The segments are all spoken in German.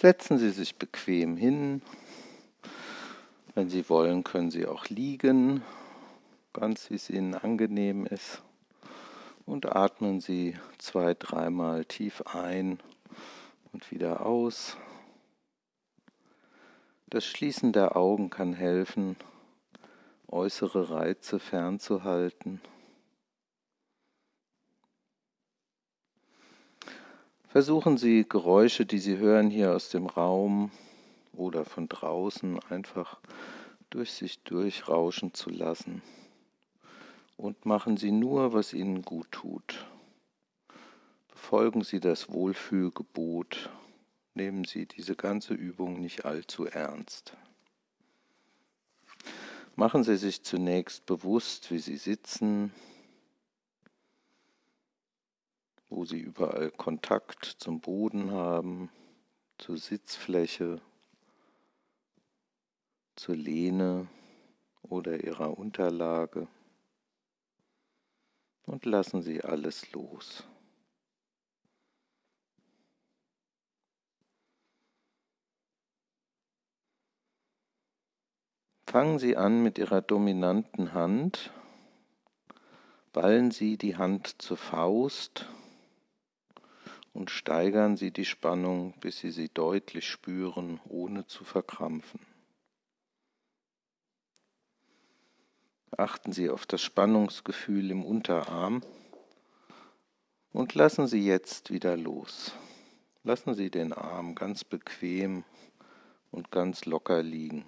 Setzen Sie sich bequem hin. Wenn Sie wollen, können Sie auch liegen, ganz wie es Ihnen angenehm ist. Und atmen Sie zwei, dreimal tief ein und wieder aus. Das Schließen der Augen kann helfen, äußere Reize fernzuhalten. Versuchen Sie Geräusche, die Sie hören hier aus dem Raum oder von draußen, einfach durch sich durchrauschen zu lassen. Und machen Sie nur, was Ihnen gut tut. Befolgen Sie das Wohlfühlgebot. Nehmen Sie diese ganze Übung nicht allzu ernst. Machen Sie sich zunächst bewusst, wie Sie sitzen, wo sie überall Kontakt zum Boden haben, zur Sitzfläche, zur Lehne oder ihrer Unterlage und lassen Sie alles los. Fangen Sie an mit Ihrer dominanten Hand, ballen Sie die Hand zur Faust und steigern Sie die Spannung, bis Sie sie deutlich spüren, ohne zu verkrampfen. Achten Sie auf das Spannungsgefühl im Unterarm und lassen Sie jetzt wieder los. Lassen Sie den Arm ganz bequem und ganz locker liegen.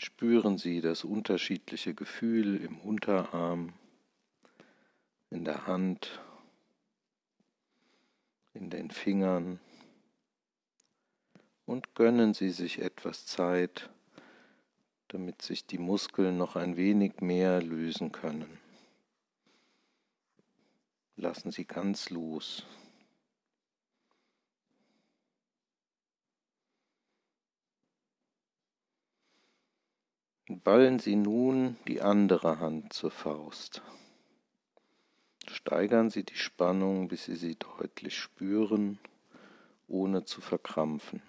Spüren Sie das unterschiedliche Gefühl im Unterarm in der Hand, in den Fingern und gönnen Sie sich etwas Zeit, damit sich die Muskeln noch ein wenig mehr lösen können. Lassen Sie ganz los. Ballen Sie nun die andere Hand zur Faust. Steigern Sie die Spannung, bis Sie sie deutlich spüren, ohne zu verkrampfen.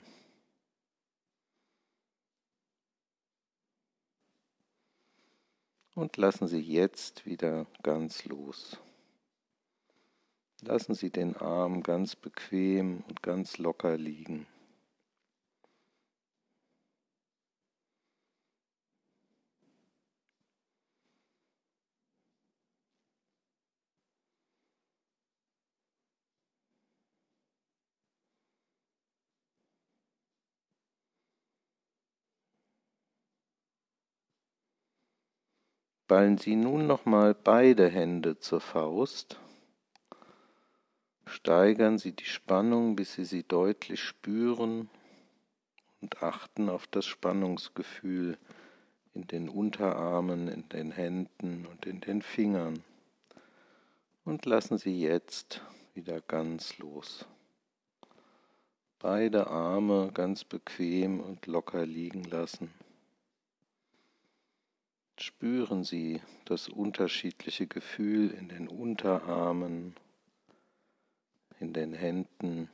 Und lassen Sie jetzt wieder ganz los. Lassen Sie den Arm ganz bequem und ganz locker liegen. Ballen Sie nun nochmal beide Hände zur Faust. Steigern Sie die Spannung, bis Sie sie deutlich spüren und achten auf das Spannungsgefühl in den Unterarmen, in den Händen und in den Fingern. Und lassen Sie jetzt wieder ganz los. Beide Arme ganz bequem und locker liegen lassen. Spüren Sie das unterschiedliche Gefühl in den Unterarmen, in den Händen,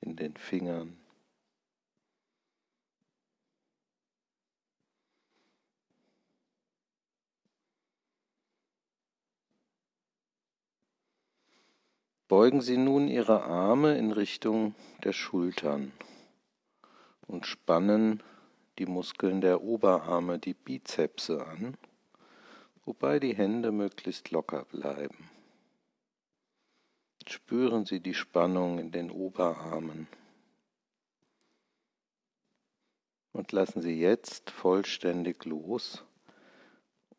in den Fingern. Beugen Sie nun Ihre Arme in Richtung der Schultern und spannen die Muskeln der Oberarme, die Bizepse an, wobei die Hände möglichst locker bleiben. Spüren Sie die Spannung in den Oberarmen und lassen Sie jetzt vollständig los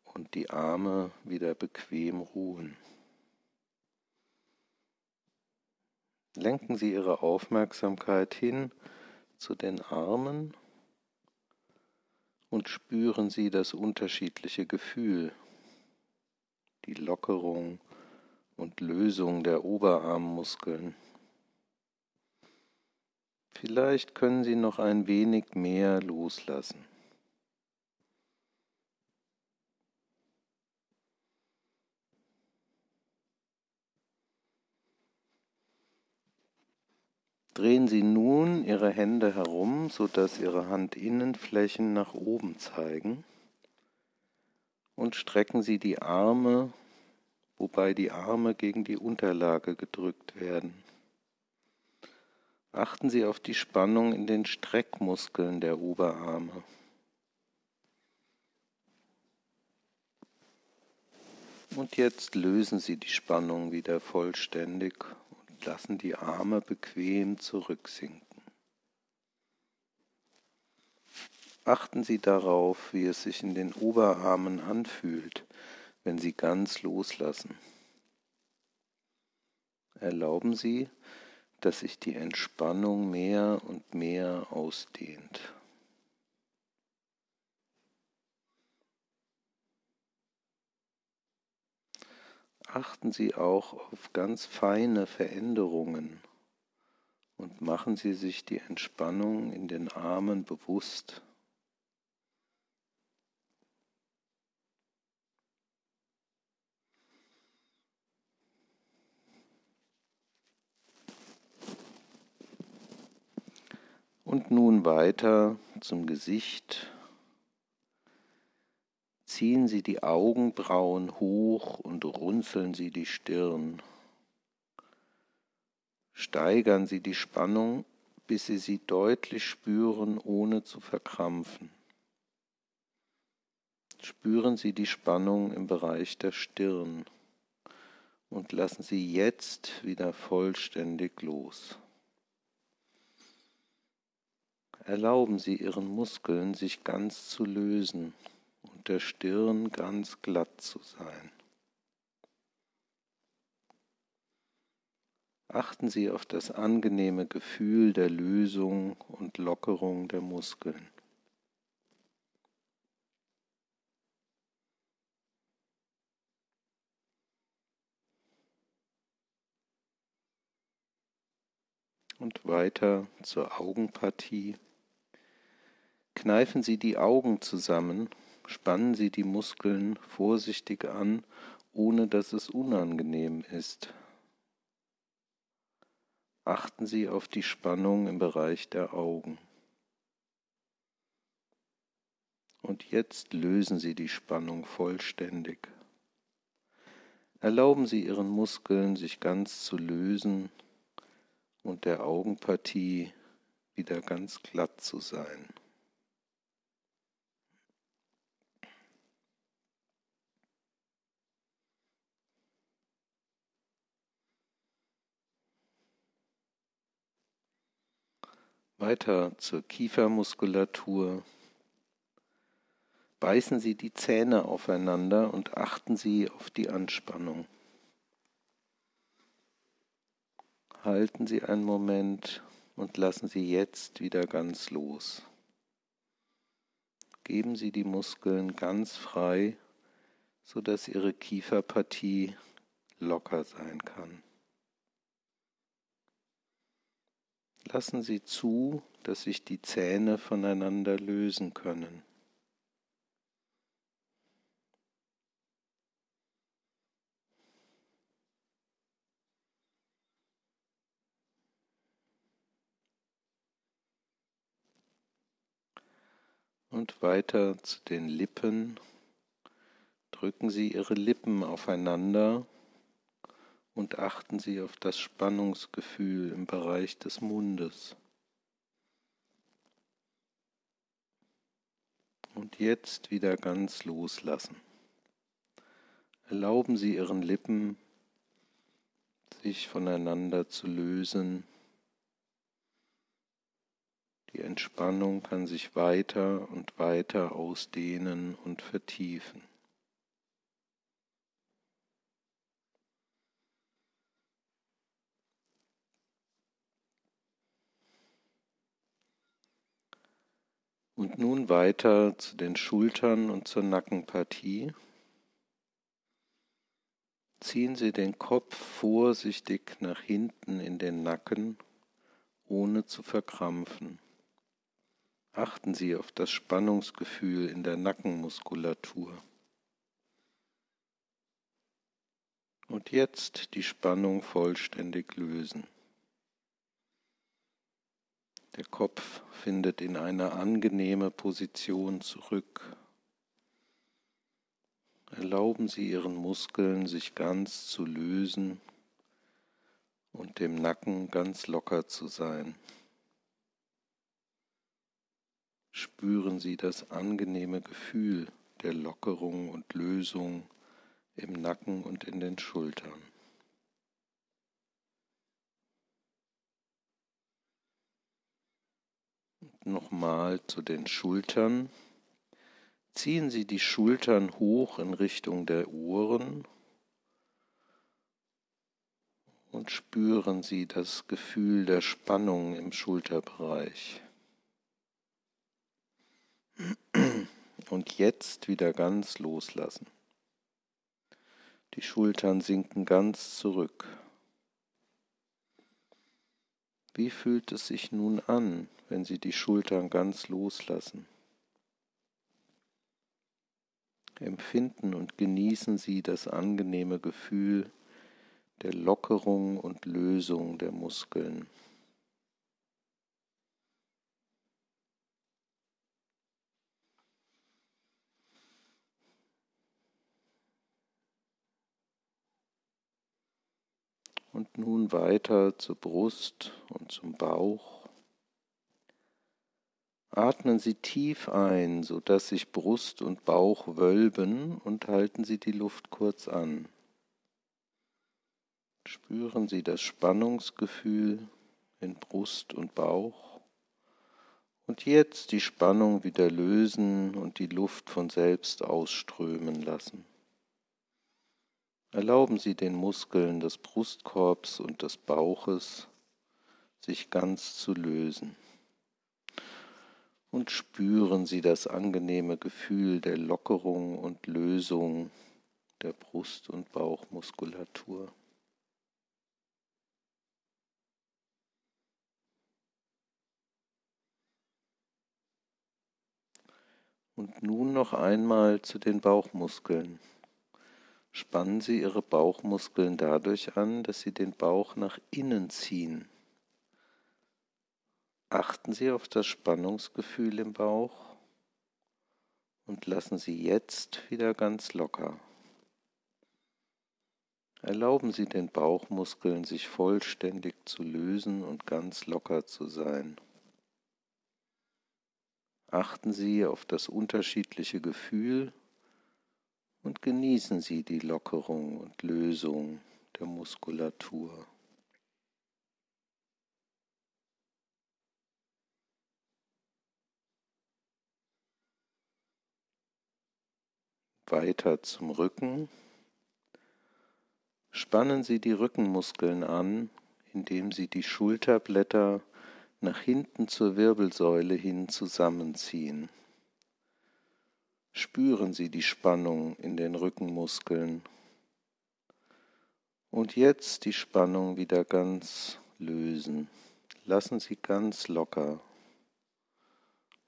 und die Arme wieder bequem ruhen. Lenken Sie Ihre Aufmerksamkeit hin zu den Armen und spüren Sie das unterschiedliche Gefühl, die Lockerung und Lösung der Oberarmmuskeln. Vielleicht können Sie noch ein wenig mehr loslassen. Drehen Sie nun Ihre Hände herum, sodass Ihre Handinnenflächen nach oben zeigen und strecken Sie die Arme, wobei die Arme gegen die Unterlage gedrückt werden. Achten Sie auf die Spannung in den Streckmuskeln der Oberarme. Und jetzt lösen Sie die Spannung wieder vollständig lassen die Arme bequem zurücksinken. Achten Sie darauf, wie es sich in den Oberarmen anfühlt, wenn Sie ganz loslassen. Erlauben Sie, dass sich die Entspannung mehr und mehr ausdehnt. Achten Sie auch auf ganz feine Veränderungen und machen Sie sich die Entspannung in den Armen bewusst. Und nun weiter zum Gesicht. Ziehen Sie die Augenbrauen hoch und runzeln Sie die Stirn. Steigern Sie die Spannung, bis Sie sie deutlich spüren, ohne zu verkrampfen. Spüren Sie die Spannung im Bereich der Stirn und lassen Sie jetzt wieder vollständig los. Erlauben Sie Ihren Muskeln, sich ganz zu lösen der Stirn ganz glatt zu sein. Achten Sie auf das angenehme Gefühl der Lösung und Lockerung der Muskeln. Und weiter zur Augenpartie. Kneifen Sie die Augen zusammen, spannen Sie die Muskeln vorsichtig an, ohne dass es unangenehm ist. Achten Sie auf die Spannung im Bereich der Augen. Und jetzt lösen Sie die Spannung vollständig. Erlauben Sie Ihren Muskeln, sich ganz zu lösen und der Augenpartie wieder ganz glatt zu sein. Weiter zur Kiefermuskulatur. Beißen Sie die Zähne aufeinander und achten Sie auf die Anspannung. Halten Sie einen Moment und lassen Sie jetzt wieder ganz los. Geben Sie die Muskeln ganz frei, sodass Ihre Kieferpartie locker sein kann. Lassen Sie zu, dass sich die Zähne voneinander lösen können. Und weiter zu den Lippen. Drücken Sie Ihre Lippen aufeinander und achten Sie auf das Spannungsgefühl im Bereich des Mundes. Und jetzt wieder ganz loslassen. Erlauben Sie Ihren Lippen, sich voneinander zu lösen. Die Entspannung kann sich weiter und weiter ausdehnen und vertiefen. Und nun weiter zu den Schultern und zur Nackenpartie. Ziehen Sie den Kopf vorsichtig nach hinten in den Nacken, ohne zu verkrampfen. Achten Sie auf das Spannungsgefühl in der Nackenmuskulatur. Und jetzt die Spannung vollständig lösen. Der Kopf findet in eine angenehme Position zurück. Erlauben Sie Ihren Muskeln, sich ganz zu lösen und dem Nacken ganz locker zu sein. Spüren Sie das angenehme Gefühl der Lockerung und Lösung im Nacken und in den Schultern. Nochmal zu den Schultern. Ziehen Sie die Schultern hoch in Richtung der Ohren und spüren Sie das Gefühl der Spannung im Schulterbereich. Und jetzt wieder ganz loslassen. Die Schultern sinken ganz zurück. Wie fühlt es sich nun an, wenn Sie die Schultern ganz loslassen? Empfinden und genießen Sie das angenehme Gefühl der Lockerung und Lösung der Muskeln. Und nun weiter zur Brust und zum Bauch. Atmen Sie tief ein, sodass sich Brust und Bauch wölben und halten Sie die Luft kurz an. Spüren Sie das Spannungsgefühl in Brust und Bauch und jetzt die Spannung wieder lösen und die Luft von selbst ausströmen lassen. Erlauben Sie den Muskeln des Brustkorbs und des Bauches sich ganz zu lösen. Und spüren Sie das angenehme Gefühl der Lockerung und Lösung der Brust- und Bauchmuskulatur. Und nun noch einmal zu den Bauchmuskeln. Spannen Sie Ihre Bauchmuskeln dadurch an, dass Sie den Bauch nach innen ziehen. Achten Sie auf das Spannungsgefühl im Bauch und lassen Sie jetzt wieder ganz locker. Erlauben Sie den Bauchmuskeln, sich vollständig zu lösen und ganz locker zu sein. Achten Sie auf das unterschiedliche Gefühl und genießen Sie die Lockerung und Lösung der Muskulatur. Weiter zum Rücken. Spannen Sie die Rückenmuskeln an, indem Sie die Schulterblätter nach hinten zur Wirbelsäule hin zusammenziehen. Spüren Sie die Spannung in den Rückenmuskeln. Und jetzt die Spannung wieder ganz lösen. Lassen Sie ganz locker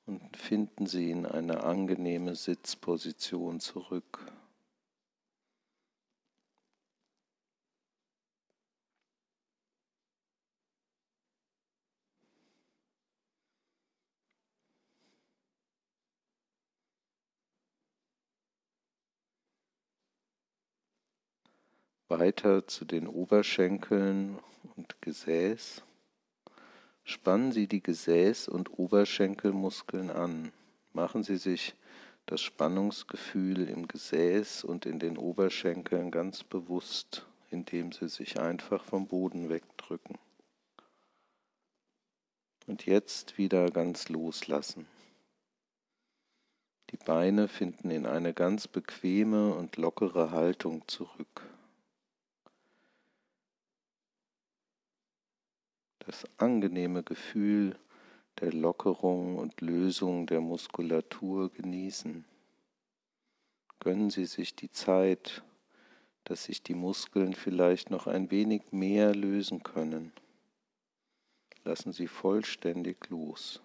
und finden Sie in eine angenehme Sitzposition zurück. Weiter zu den Oberschenkeln und Gesäß. Spannen Sie die Gesäß- und Oberschenkelmuskeln an. Machen Sie sich das Spannungsgefühl im Gesäß und in den Oberschenkeln ganz bewusst, indem Sie sich einfach vom Boden wegdrücken. Und jetzt wieder ganz loslassen. Die Beine finden in eine ganz bequeme und lockere Haltung zurück. Das angenehme Gefühl der Lockerung und Lösung der Muskulatur genießen. Gönnen Sie sich die Zeit, dass sich die Muskeln vielleicht noch ein wenig mehr lösen können. Lassen Sie vollständig los.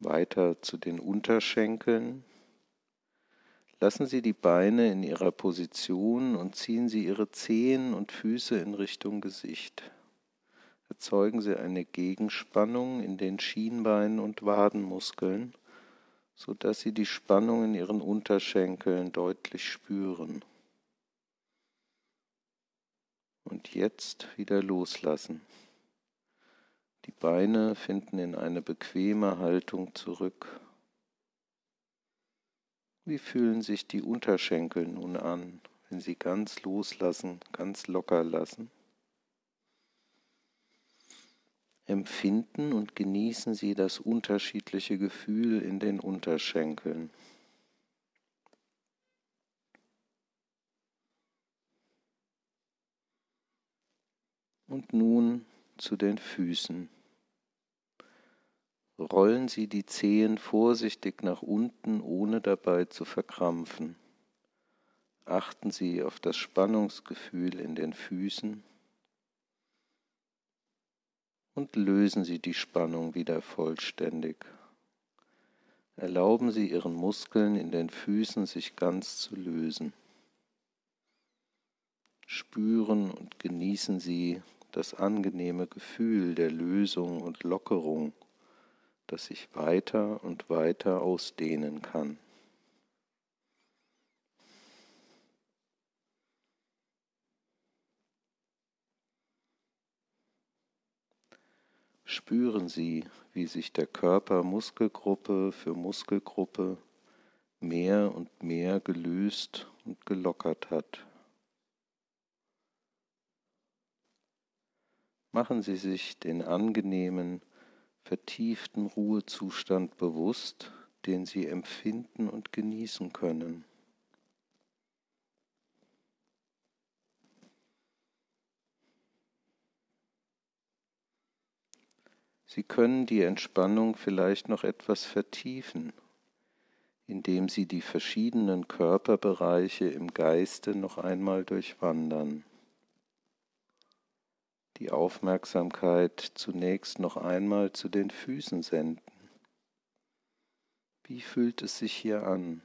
Weiter zu den Unterschenkeln. Lassen Sie die Beine in ihrer Position und ziehen Sie Ihre Zehen und Füße in Richtung Gesicht. Erzeugen Sie eine Gegenspannung in den Schienbeinen und Wadenmuskeln, sodass Sie die Spannung in Ihren Unterschenkeln deutlich spüren. Und jetzt wieder loslassen. Die Beine finden in eine bequeme Haltung zurück. Wie fühlen sich die Unterschenkel nun an, wenn sie ganz loslassen, ganz locker lassen? Empfinden und genießen Sie das unterschiedliche Gefühl in den Unterschenkeln. Und nun zu den Füßen. Rollen Sie die Zehen vorsichtig nach unten, ohne dabei zu verkrampfen. Achten Sie auf das Spannungsgefühl in den Füßen und lösen Sie die Spannung wieder vollständig. Erlauben Sie Ihren Muskeln in den Füßen sich ganz zu lösen. Spüren und genießen Sie das angenehme Gefühl der Lösung und Lockerung das sich weiter und weiter ausdehnen kann. Spüren Sie, wie sich der Körper Muskelgruppe für Muskelgruppe mehr und mehr gelöst und gelockert hat. Machen Sie sich den angenehmen, vertieften Ruhezustand bewusst, den sie empfinden und genießen können. Sie können die Entspannung vielleicht noch etwas vertiefen, indem Sie die verschiedenen Körperbereiche im Geiste noch einmal durchwandern die Aufmerksamkeit zunächst noch einmal zu den Füßen senden. Wie fühlt es sich hier an?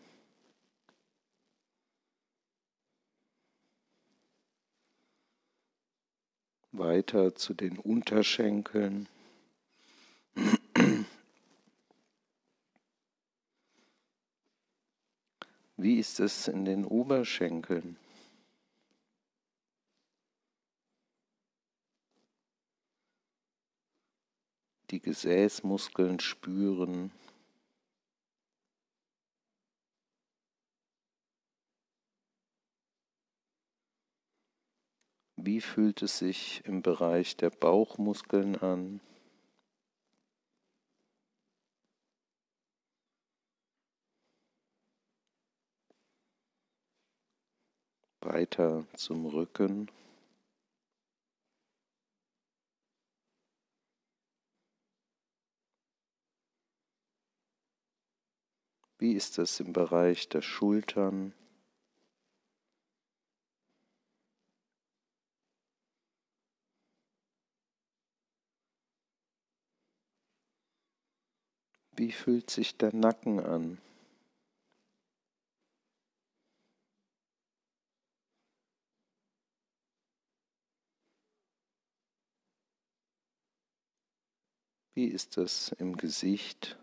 Weiter zu den Unterschenkeln. Wie ist es in den Oberschenkeln? Die Gesäßmuskeln spüren. Wie fühlt es sich im Bereich der Bauchmuskeln an? Weiter zum Rücken. Wie ist das im Bereich der Schultern? Wie fühlt sich der Nacken an? Wie ist das im Gesicht?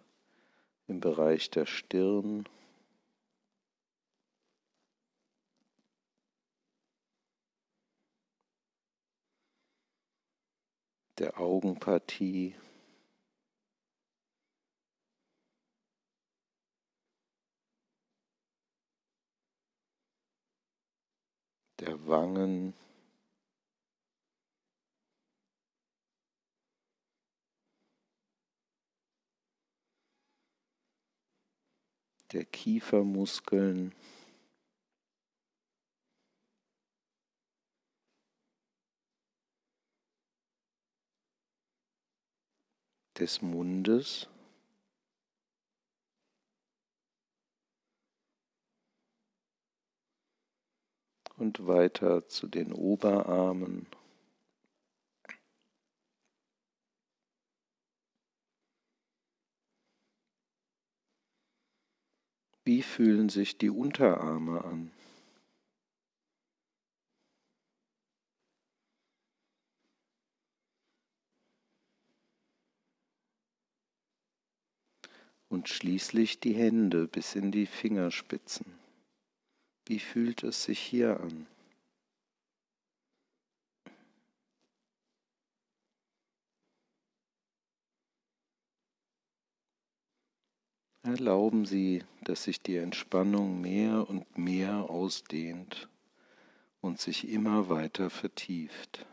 Im Bereich der Stirn. der Augenpartie. der Wangen. Der Kiefermuskeln. des Mundes. Und weiter zu den Oberarmen. Wie fühlen sich die Unterarme an? Und schließlich die Hände bis in die Fingerspitzen. Wie fühlt es sich hier an? Erlauben Sie, dass sich die Entspannung mehr und mehr ausdehnt und sich immer weiter vertieft.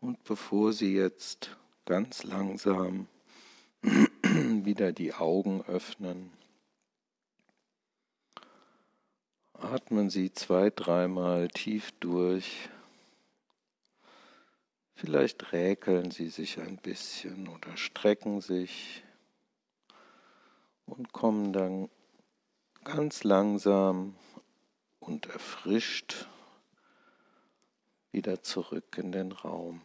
Und bevor Sie jetzt ganz langsam wieder die Augen öffnen, atmen Sie zwei, dreimal tief durch. Vielleicht räkeln Sie sich ein bisschen oder strecken sich und kommen dann ganz langsam und erfrischt wieder zurück in den Raum.